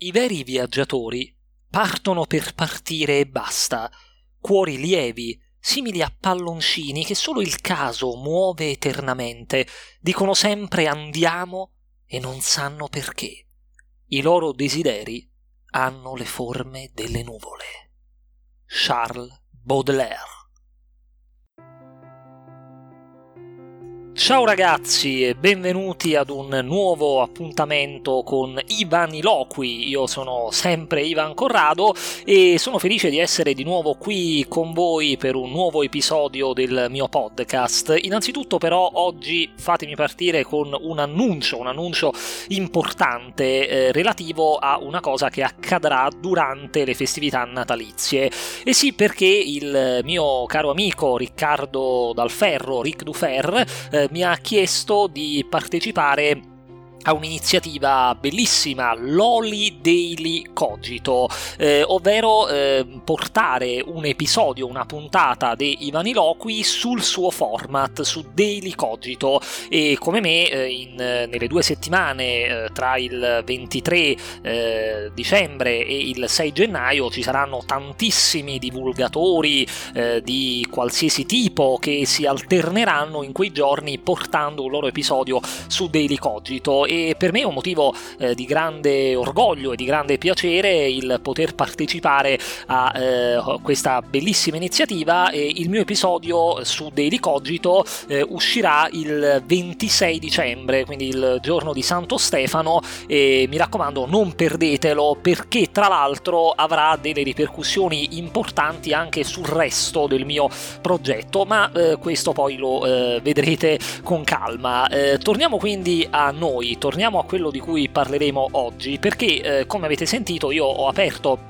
I veri viaggiatori partono per partire e basta, cuori lievi, simili a palloncini che solo il caso muove eternamente, dicono sempre andiamo e non sanno perché. I loro desideri hanno le forme delle nuvole. Charles Baudelaire Ciao ragazzi e benvenuti ad un nuovo appuntamento con Ivan Iloqui. Io sono sempre Ivan Corrado e sono felice di essere di nuovo qui con voi per un nuovo episodio del mio podcast. Innanzitutto però oggi fatemi partire con un annuncio, un annuncio importante eh, relativo a una cosa che accadrà durante le festività natalizie. E sì, perché il mio caro amico Riccardo Dalferro, Ric Dufer, eh, mi ha chiesto di partecipare a un'iniziativa bellissima, l'Oli Daily Cogito, eh, ovvero eh, portare un episodio, una puntata dei Ivaniloqui sul suo format, su Daily Cogito. E come me eh, in, nelle due settimane eh, tra il 23 eh, dicembre e il 6 gennaio ci saranno tantissimi divulgatori di qualsiasi tipo che si alterneranno in quei giorni portando un loro episodio su Daily Cogito. E per me è un motivo eh, di grande orgoglio e di grande piacere il poter partecipare a eh, questa bellissima iniziativa e il mio episodio su Daily Cogito eh, uscirà il 26 dicembre, quindi il giorno di Santo Stefano e mi raccomando non perdetelo perché tra l'altro avrà delle ripercussioni importanti anche sul resto del mio progetto, ma eh, questo poi lo eh, vedrete con calma. Eh, torniamo quindi a noi, torniamo a quello di cui parleremo oggi, perché eh, come avete sentito io ho aperto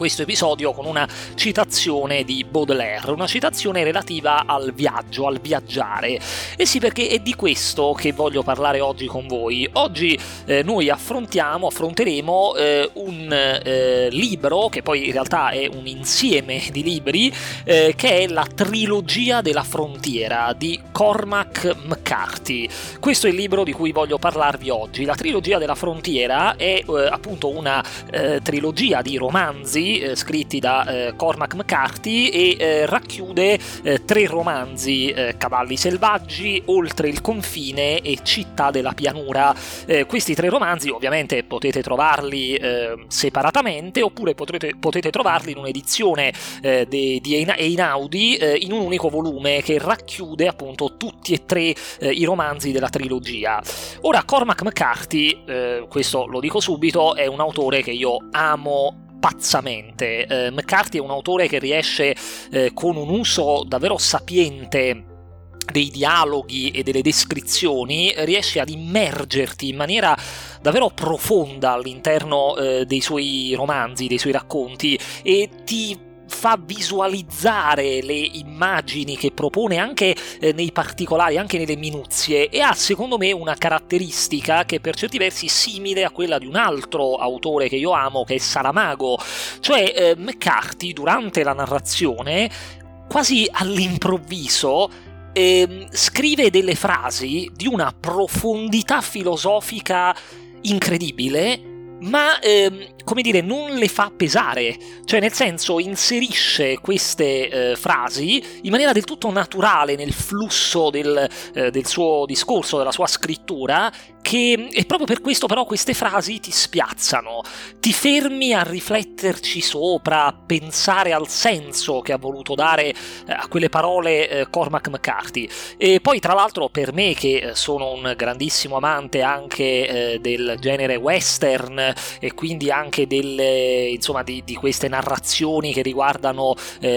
questo episodio con una citazione di Baudelaire, una citazione relativa al viaggio, al viaggiare. E sì, perché è di questo che voglio parlare oggi con voi. Oggi eh, noi affrontiamo, affronteremo eh, un eh, libro, che poi in realtà è un insieme di libri, eh, che è la trilogia della frontiera di Cormac McCarthy. Questo è il libro di cui voglio parlarvi oggi. La trilogia della frontiera è eh, appunto una eh, trilogia di romanzi eh, scritti da eh, Cormac McCarthy e eh, racchiude eh, tre romanzi, eh, Cavalli selvaggi, Oltre il confine e Città della pianura. questi tre romanzi ovviamente potete trovarli separatamente oppure potrete, potete trovarli in un'edizione de, di Einaudi in un unico volume che racchiude appunto tutti e tre i romanzi della trilogia. Ora Cormac McCarthy, questo lo dico subito, è un autore che io amo pazzamente. Eh, McCarthy è un autore che riesce eh, con un uso davvero sapiente dei dialoghi e delle descrizioni riesce ad immergerti in maniera davvero profonda all'interno eh, dei suoi romanzi, dei suoi racconti e ti fa visualizzare le immagini che propone anche eh, nei particolari, anche nelle minuzie e ha secondo me una caratteristica che per certi versi è simile a quella di un altro autore che io amo che è Saramago, cioè eh, McCarthy durante la narrazione quasi all'improvviso eh, scrive delle frasi di una profondità filosofica incredibile ma ehm, come dire, non le fa pesare, cioè nel senso inserisce queste eh, frasi in maniera del tutto naturale nel flusso del, eh, del suo discorso, della sua scrittura, che e proprio per questo però queste frasi ti spiazzano, ti fermi a rifletterci sopra, a pensare al senso che ha voluto dare eh, a quelle parole eh, Cormac McCarthy. E poi tra l'altro per me che eh, sono un grandissimo amante anche del genere western e quindi anche delle, insomma, di, di queste narrazioni che riguardano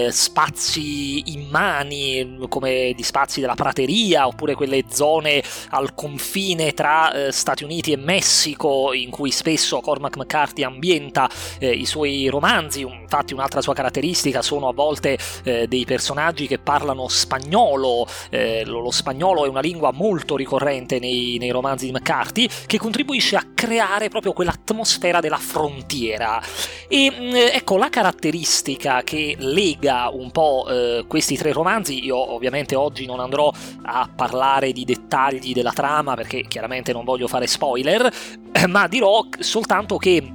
spazi immani come gli spazi della prateria oppure quelle zone al confine tra eh, Stati Uniti e Messico, in cui spesso Cormac McCarthy ambienta eh, i suoi romanzi. Infatti, un'altra sua caratteristica sono a volte eh, dei personaggi che parlano spagnolo. Eh, lo, lo, spagnolo è una lingua molto ricorrente nei, nei romanzi di McCarthy, che contribuisce a creare proprio quell'atmosfera della frontiera. E mm, ecco la caratteristica che lega un po' eh, questi tre romanzi. Io, ovviamente, oggi non andrò a parlare di dettagli della trama perché chiaramente non non voglio fare spoiler, ma dirò soltanto che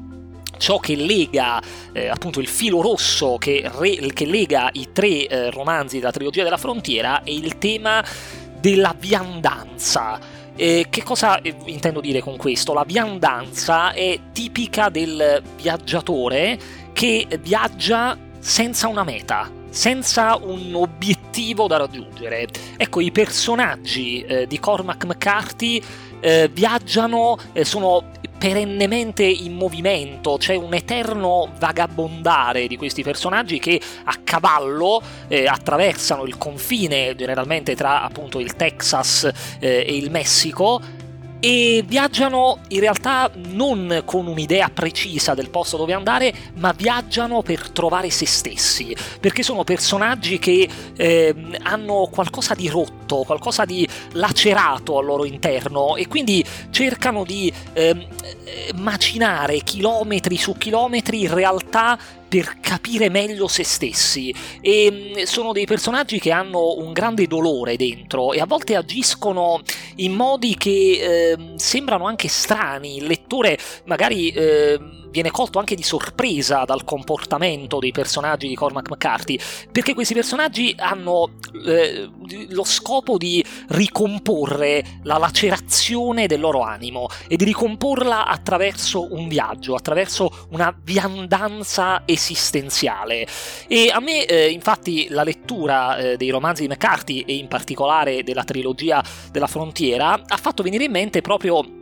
ciò che lega eh, appunto il filo rosso che, re, che lega i tre eh, romanzi della trilogia della frontiera è il tema della viandanza. Eh, che cosa eh, intendo dire con questo? La viandanza è tipica del viaggiatore che viaggia senza una meta, senza un obiettivo da raggiungere. Ecco, i personaggi eh, di Cormac McCarthy eh, viaggiano, eh, sono perennemente in movimento, c'è un eterno vagabondare di questi personaggi che a cavallo eh, attraversano il confine generalmente tra appunto il Texas eh, e il Messico e viaggiano in realtà non con un'idea precisa del posto dove andare, ma viaggiano per trovare se stessi, perché sono personaggi che eh, hanno qualcosa di rotto, qualcosa di lacerato al loro interno e quindi cercano di eh, macinare chilometri su chilometri in realtà per capire meglio se stessi. E mm, sono dei personaggi che hanno un grande dolore dentro e a volte agiscono in modi che eh, sembrano anche strani, il lettore magari eh, viene colto anche di sorpresa dal comportamento dei personaggi di Cormac McCarthy, perché questi personaggi hanno eh, lo scopo di ricomporre la lacerazione del loro animo e di ricomporla attraverso un viaggio, attraverso una viandanza esistenziale. E a me, eh, infatti, la lettura eh, dei romanzi di McCarthy e in particolare della trilogia della frontiera ha fatto venire in mente proprio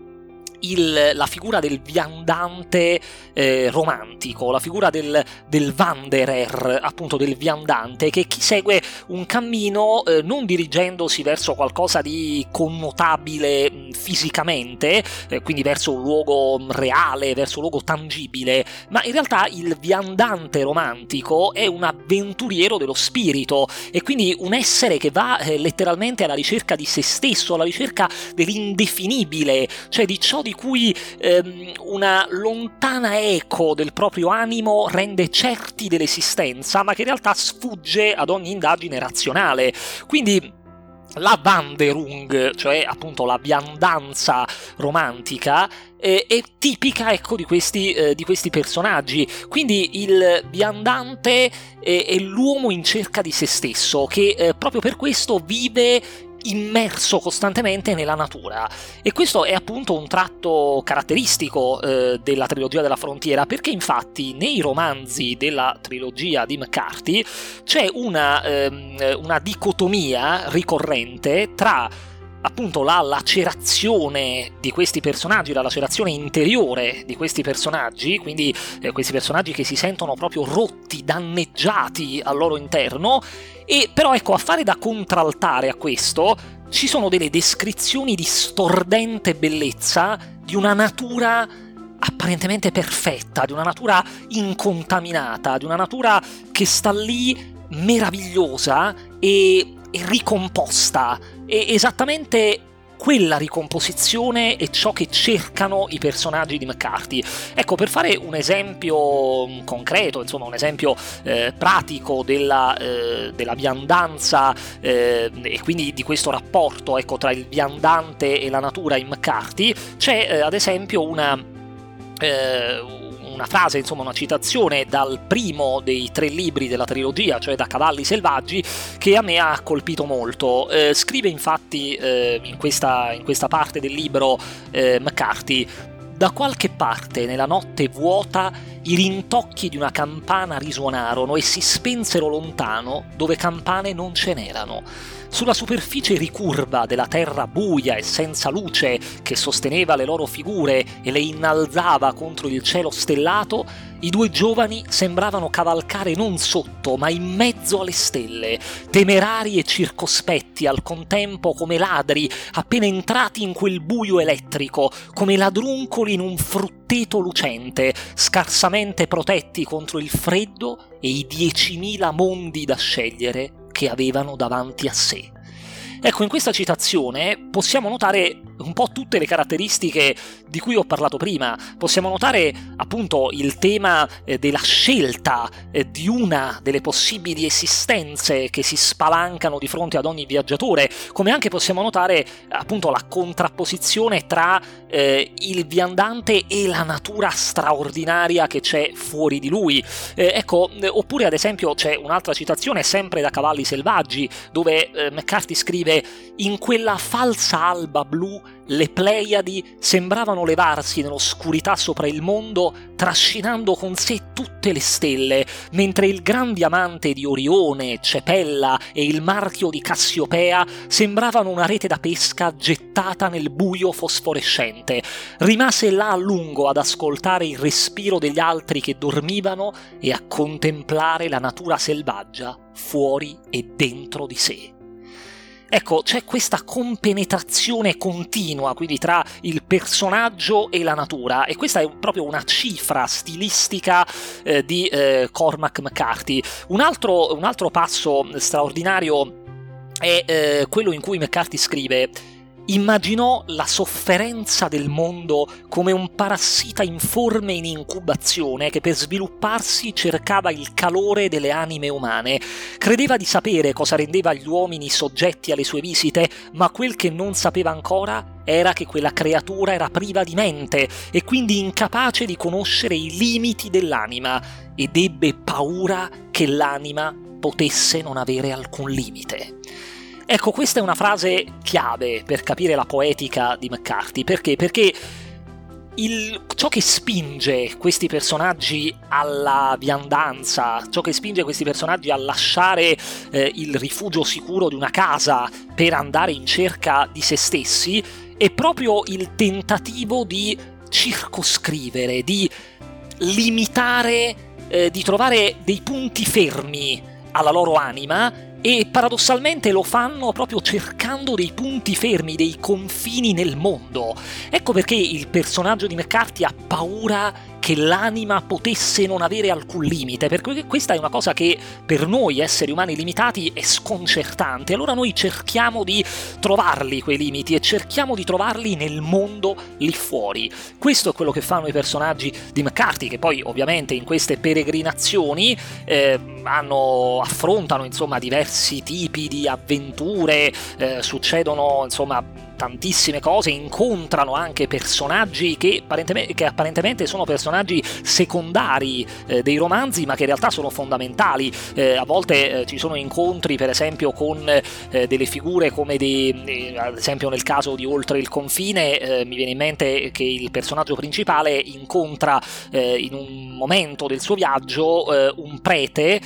il, la figura del viandante eh, romantico, la figura del, del, wanderer, appunto del viandante, che chi segue un cammino eh, non dirigendosi verso qualcosa di connotabile mh, fisicamente, eh, quindi verso un luogo reale, verso un luogo tangibile, ma in realtà il viandante romantico è un avventuriero dello spirito e quindi un essere che va eh, letteralmente alla ricerca di se stesso, alla ricerca dell'indefinibile, cioè di ciò di cui ehm, una lontana eco del proprio animo rende certi dell'esistenza, ma che in realtà sfugge ad ogni indagine razionale. Quindi la Wanderung, cioè appunto la viandanza romantica, eh, è tipica ecco, di, questi, eh, di, questi, personaggi. Quindi il viandante è, è, l'uomo in cerca di se stesso, che eh, proprio per questo vive immerso costantemente nella natura. E questo è appunto un tratto caratteristico eh, della trilogia della frontiera perché infatti nei romanzi della trilogia di McCarthy c'è una, ehm, una dicotomia ricorrente tra appunto la lacerazione di questi personaggi, la lacerazione interiore di questi personaggi, quindi eh, questi personaggi che si sentono proprio rotti, danneggiati al loro interno, e però ecco, a fare da contraltare a questo ci sono delle descrizioni di stordente bellezza di una natura apparentemente perfetta, di una natura incontaminata, di una natura che sta lì meravigliosa e, ricomposta. E esattamente quella ricomposizione è ciò che cercano i personaggi di McCarthy. Ecco, per fare un esempio mm, concreto, insomma un esempio eh, pratico della, eh, della viandanza eh, e quindi di questo rapporto ecco, tra il viandante e la natura in McCarthy, c'è eh, ad esempio una... Una frase, insomma una citazione dal primo dei tre libri della trilogia, cioè da Cavalli Selvaggi, che a me ha colpito molto. Eh, scrive infatti eh, in, questa, in, questa, parte del libro eh, McCarthy, da qualche parte nella notte vuota i rintocchi di una campana risuonarono e si spensero lontano dove campane non ce n'erano. Sulla superficie ricurva della terra buia e senza luce che sosteneva le loro figure e le innalzava contro il cielo stellato, i due giovani sembravano cavalcare non sotto, ma in mezzo alle stelle, temerari e circospetti al contempo come ladri appena entrati in quel buio elettrico, come ladruncoli in un frutteto lucente, scarsamente protetti contro il freddo e i diecimila mondi da scegliere che avevano davanti a sé. Ecco, in questa citazione possiamo notare un po' tutte le caratteristiche di cui ho parlato prima. Possiamo notare appunto il tema eh, della scelta eh, di una delle possibili esistenze che si spalancano di fronte ad ogni viaggiatore, come anche possiamo notare appunto la contrapposizione tra eh, il viandante e la natura straordinaria che c'è fuori di lui. Eh, ecco, oppure ad esempio c'è un'altra citazione sempre da Cavalli Selvaggi, dove eh, McCarthy scrive in quella falsa alba blu le Pleiadi sembravano levarsi nell'oscurità sopra il mondo, trascinando con sé tutte le stelle, mentre il gran diamante di Orione, Cepella e il marchio di Cassiopea sembravano una rete da pesca gettata nel buio fosforescente. Rimase là a lungo ad ascoltare il respiro degli altri che dormivano e a contemplare la natura selvaggia fuori e dentro di sé. Ecco, c'è questa compenetrazione continua, quindi tra il personaggio e la natura, e questa è proprio una cifra stilistica eh, di eh, Cormac McCarthy. Un altro, un altro passo straordinario è eh, quello in cui McCarthy scrive immaginò la sofferenza del mondo come un parassita informe in incubazione che per svilupparsi cercava il calore delle anime umane. Credeva di sapere cosa rendeva gli uomini soggetti alle sue visite, ma quel che non sapeva ancora era che quella creatura era priva di mente e quindi incapace di conoscere i limiti dell'anima ed ebbe paura che l'anima potesse non avere alcun limite. Ecco, questa è una frase chiave per capire la poetica di McCarthy. Perché? Perché il, ciò che spinge questi personaggi alla viandanza, ciò che spinge questi personaggi a lasciare eh, il rifugio sicuro di una casa per andare in cerca di se stessi, è proprio il tentativo di circoscrivere, di limitare, eh, di trovare dei punti fermi alla loro anima e paradossalmente lo fanno proprio cercando dei punti fermi, dei confini nel mondo. Ecco perché il personaggio di McCarthy ha paura che l'anima potesse non avere alcun limite, perché questa è una cosa che per noi esseri umani limitati è sconcertante. Allora noi cerchiamo di trovarli quei limiti e cerchiamo di trovarli nel mondo lì fuori. Questo è quello che fanno i personaggi di McCarthy, che poi ovviamente in queste peregrinazioni eh, hanno, affrontano insomma diversi tipi di avventure, eh, succedono insomma tantissime cose, incontrano anche personaggi che apparentemente, che apparentemente sono personaggi secondari eh, dei romanzi, ma che in realtà sono fondamentali. Eh, a volte eh, ci sono incontri, per esempio, con eh, delle figure come dei, eh, ad esempio nel caso di Oltre il confine, eh, mi viene in mente che il personaggio principale incontra in un momento del suo viaggio un prete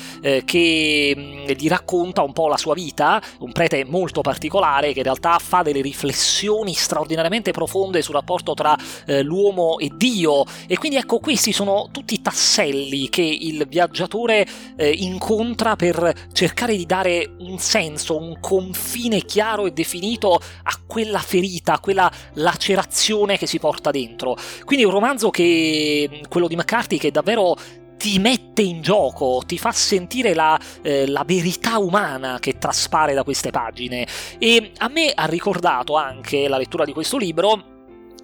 che mm, gli racconta un po' la sua vita, un prete molto particolare che in realtà fa delle riflessioni riflessioni straordinariamente profonde sul rapporto tra eh, l'uomo e Dio e quindi ecco questi sono tutti i tasselli che il viaggiatore eh, incontra per cercare di dare un senso, un confine chiaro e definito a quella ferita, a quella lacerazione che si porta dentro. Quindi è un romanzo che quello di McCarthy che davvero ti mette in gioco, ti fa sentire la, eh, la, verità umana che traspare da queste pagine. E a me ha ricordato anche la lettura di questo libro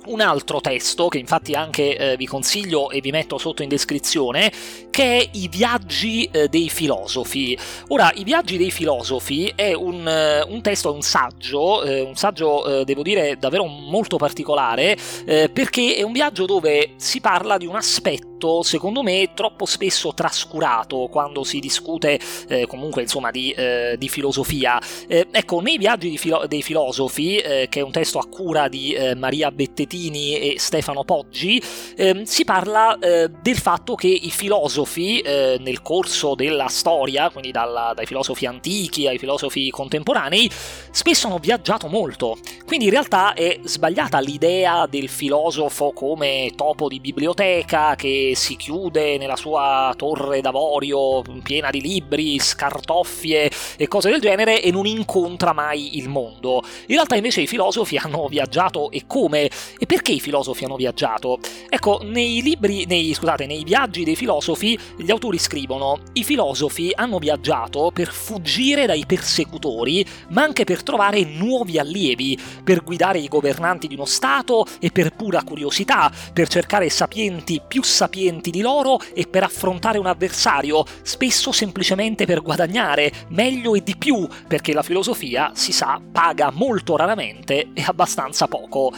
un altro testo che infatti anche eh, vi consiglio e vi metto sotto in descrizione, che è I viaggi eh, dei filosofi. Ora, I viaggi dei filosofi è un, eh, un testo, un saggio, eh, un saggio eh, devo dire davvero molto particolare, perché è un viaggio dove si parla di un aspetto secondo me troppo spesso trascurato quando si discute eh, comunque insomma di, eh, di filosofia eh, ecco nei viaggi filo- dei filosofi che è un testo a cura di Maria Bettetini e Stefano Poggi, ehm, si parla eh, del fatto che i filosofi eh, nel corso della storia, quindi dalla, dai filosofi antichi ai filosofi contemporanei, spesso hanno viaggiato molto. Quindi in realtà è sbagliata l'idea del filosofo come topo di biblioteca che si chiude nella sua torre d'avorio piena di libri, scartoffie e cose del genere e non incontra mai il mondo. In realtà invece i filosofi hanno viaggiato e come? E perché i filosofi hanno viaggiato? Ecco, nei libri, nei, scusate, nei viaggi dei filosofi gli autori scrivono i filosofi hanno viaggiato per fuggire dai persecutori, ma anche per trovare nuovi allievi, per guidare i governanti di uno Stato e per pura curiosità, per cercare sapienti più sapienti di loro e per affrontare un avversario, spesso semplicemente per guadagnare meglio e di più, perché la filosofia, si sa, paga molto raramente e abbastanza poco.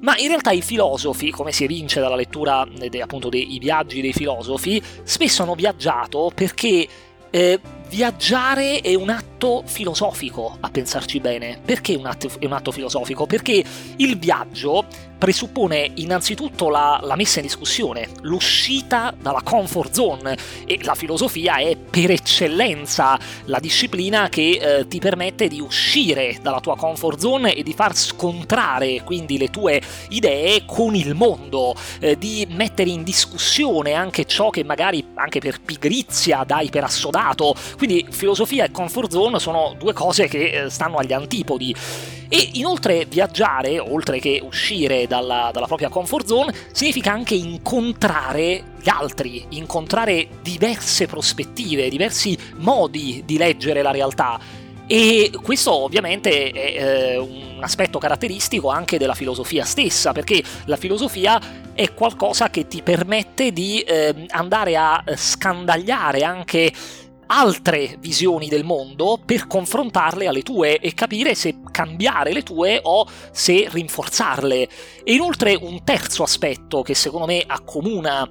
Ma in realtà i filosofi, come si evince dalla lettura de, appunto dei viaggi dei filosofi, spesso hanno viaggiato perché eh, viaggiare è un atto filosofico, a pensarci bene. Perché un atto, è un atto filosofico? Perché il viaggio presuppone innanzitutto la, la, messa in discussione, l'uscita dalla comfort zone e la filosofia è per eccellenza la disciplina che eh, ti permette di uscire dalla tua comfort zone e di far scontrare quindi le tue idee con il mondo, eh, di mettere in discussione anche ciò che magari anche per pigrizia dai per assodato. Quindi filosofia e comfort zone sono due cose che eh, stanno agli antipodi. E inoltre viaggiare, oltre che uscire dalla, dalla propria comfort zone, significa anche incontrare gli altri, incontrare diverse prospettive, diversi modi di leggere la realtà. E questo ovviamente è eh, un aspetto caratteristico anche della filosofia stessa, perché la filosofia è qualcosa che ti permette di eh, andare a scandagliare anche altre visioni del mondo per confrontarle alle tue e capire se cambiare le tue o se rinforzarle. E inoltre un terzo aspetto che secondo me accomuna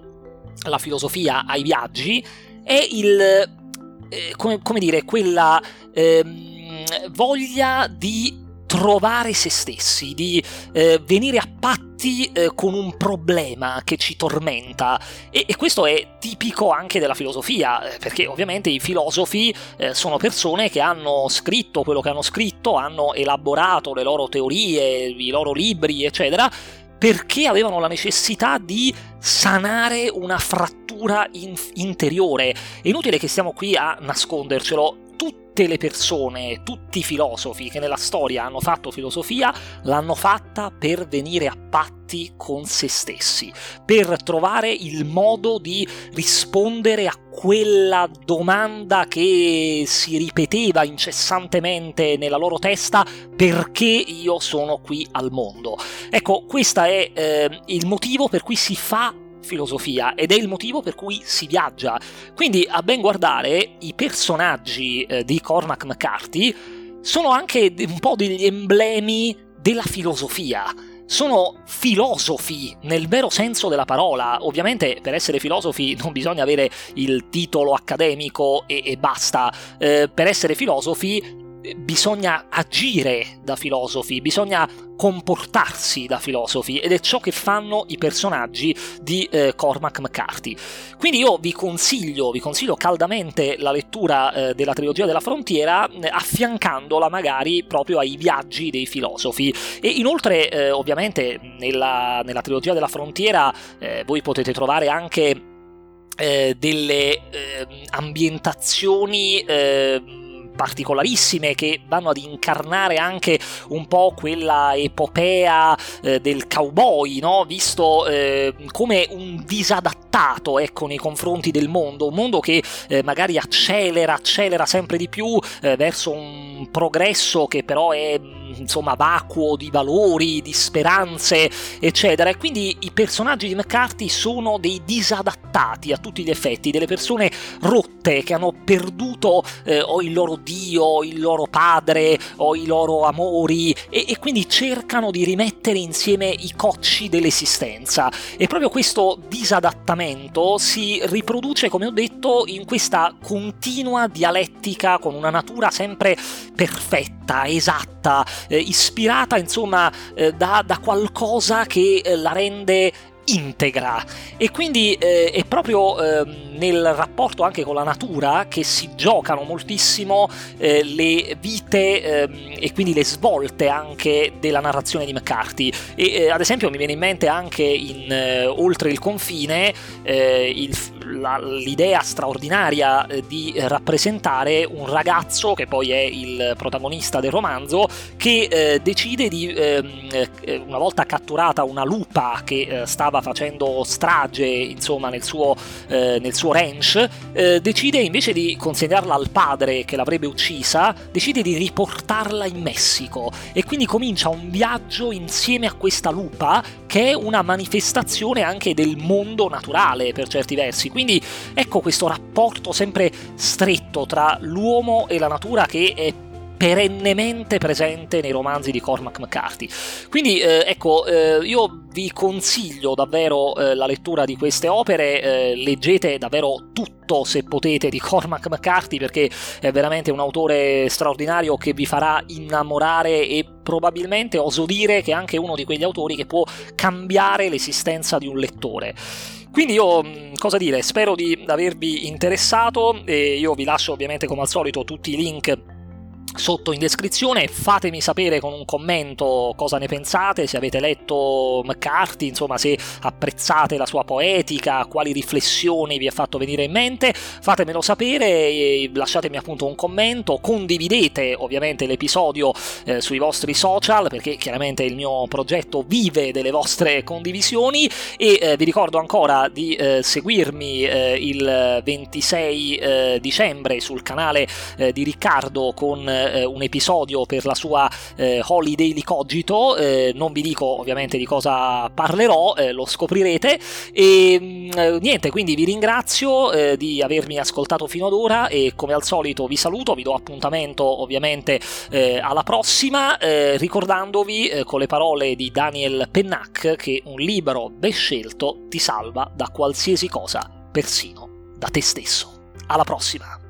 la filosofia ai viaggi è il, eh, come, come, dire, quella eh, voglia di trovare se stessi, di eh, venire a patti eh, con un problema che ci tormenta e, e, questo è tipico anche della filosofia, eh, perché ovviamente i filosofi eh, sono persone che hanno scritto quello che hanno scritto, hanno elaborato le loro teorie, i loro libri, eccetera, perché avevano la necessità di sanare una frattura in- interiore. È inutile che stiamo qui a nascondercelo, tutte le persone, tutti i filosofi che nella storia hanno fatto filosofia, l'hanno fatta per venire a patti con se stessi, per trovare il modo di rispondere a quella domanda che si ripeteva incessantemente nella loro testa perché io sono qui al mondo. Ecco, questo è eh, il motivo per cui si fa filosofia ed è il motivo per cui si viaggia. Quindi, a ben guardare, i personaggi eh, di Cormac McCarthy sono anche un po' degli emblemi della filosofia. Sono filosofi nel vero senso della parola. Ovviamente per essere filosofi non bisogna avere il titolo accademico e, e basta. Eh, per essere filosofi bisogna agire da filosofi, bisogna comportarsi da filosofi ed è ciò che fanno i personaggi di eh, Cormac McCarthy. Quindi io vi consiglio, vi consiglio caldamente la lettura eh, della trilogia della frontiera eh, affiancandola magari proprio ai viaggi dei filosofi e inoltre eh, ovviamente nella, nella, trilogia della frontiera eh, voi potete trovare anche eh, delle ambientazioni particolarissime che vanno ad incarnare anche un po' quella epopea eh, del cowboy, no? visto eh, come un disadattato ecco, nei confronti del mondo, un mondo che eh, magari accelera, accelera sempre di più eh, verso un progresso che però è insomma vacuo di valori, di speranze, eccetera. E quindi i personaggi di McCarthy sono dei disadattati a tutti gli effetti, delle persone rotte che hanno perduto eh, o il loro dio, il loro padre o i loro amori e, e quindi cercano di rimettere insieme i cocci dell'esistenza. E proprio questo disadattamento si riproduce, come ho detto, in questa continua dialettica con una natura sempre perfetta, esatta, eh, ispirata insomma eh, da, da, qualcosa che eh, la rende integra. E quindi eh, è proprio eh, nel rapporto anche con la natura che si giocano moltissimo eh, le vite ehm, e quindi le svolte anche della narrazione di McCarthy. E eh, ad esempio mi viene in mente anche in eh, Oltre il confine il, la, l'idea straordinaria di rappresentare un ragazzo che poi è il protagonista del romanzo che decide di ehm, una volta catturata una lupa che stava stava facendo strage insomma nel suo, eh, nel suo ranch, eh, decide invece di consegnarla al padre che l'avrebbe uccisa, decide di riportarla in Messico. E quindi comincia un viaggio insieme a questa lupa che è una manifestazione anche del mondo naturale per certi versi. Quindi ecco questo rapporto sempre stretto tra l'uomo e la natura che è perennemente presente nei romanzi di Cormac McCarthy. Quindi eh, ecco, eh, io vi consiglio davvero eh, la lettura di queste opere, eh, leggete davvero tutto se potete di Cormac McCarthy perché è veramente un autore straordinario che vi farà innamorare e probabilmente oso dire che è anche uno di quegli autori che può cambiare l'esistenza di un lettore. Quindi io mm, cosa dire, spero di avervi interessato e io vi lascio ovviamente come al solito tutti i link sotto in descrizione, fatemi sapere con un commento cosa ne pensate, se avete letto McCarthy, insomma se apprezzate la sua poetica, quali riflessioni vi ha fatto venire in mente, fatemelo sapere lasciatemi appunto un commento, condividete ovviamente l'episodio eh, sui vostri social perché chiaramente il mio progetto vive delle vostre condivisioni. E eh, vi ricordo ancora di eh, seguirmi eh, il 26 eh, dicembre sul canale eh, di Riccardo con eh, un episodio per la sua eh, Holiday di Cogito, eh, non vi dico ovviamente di cosa parlerò, eh, lo scoprirete e mm, niente, quindi vi ringrazio eh, di avermi ascoltato fino ad ora e come al solito vi saluto, vi do appuntamento ovviamente eh, alla prossima, eh, ricordandovi con le parole di Daniel Pennac che un libro ben scelto ti salva da qualsiasi cosa, persino da te stesso. Alla prossima!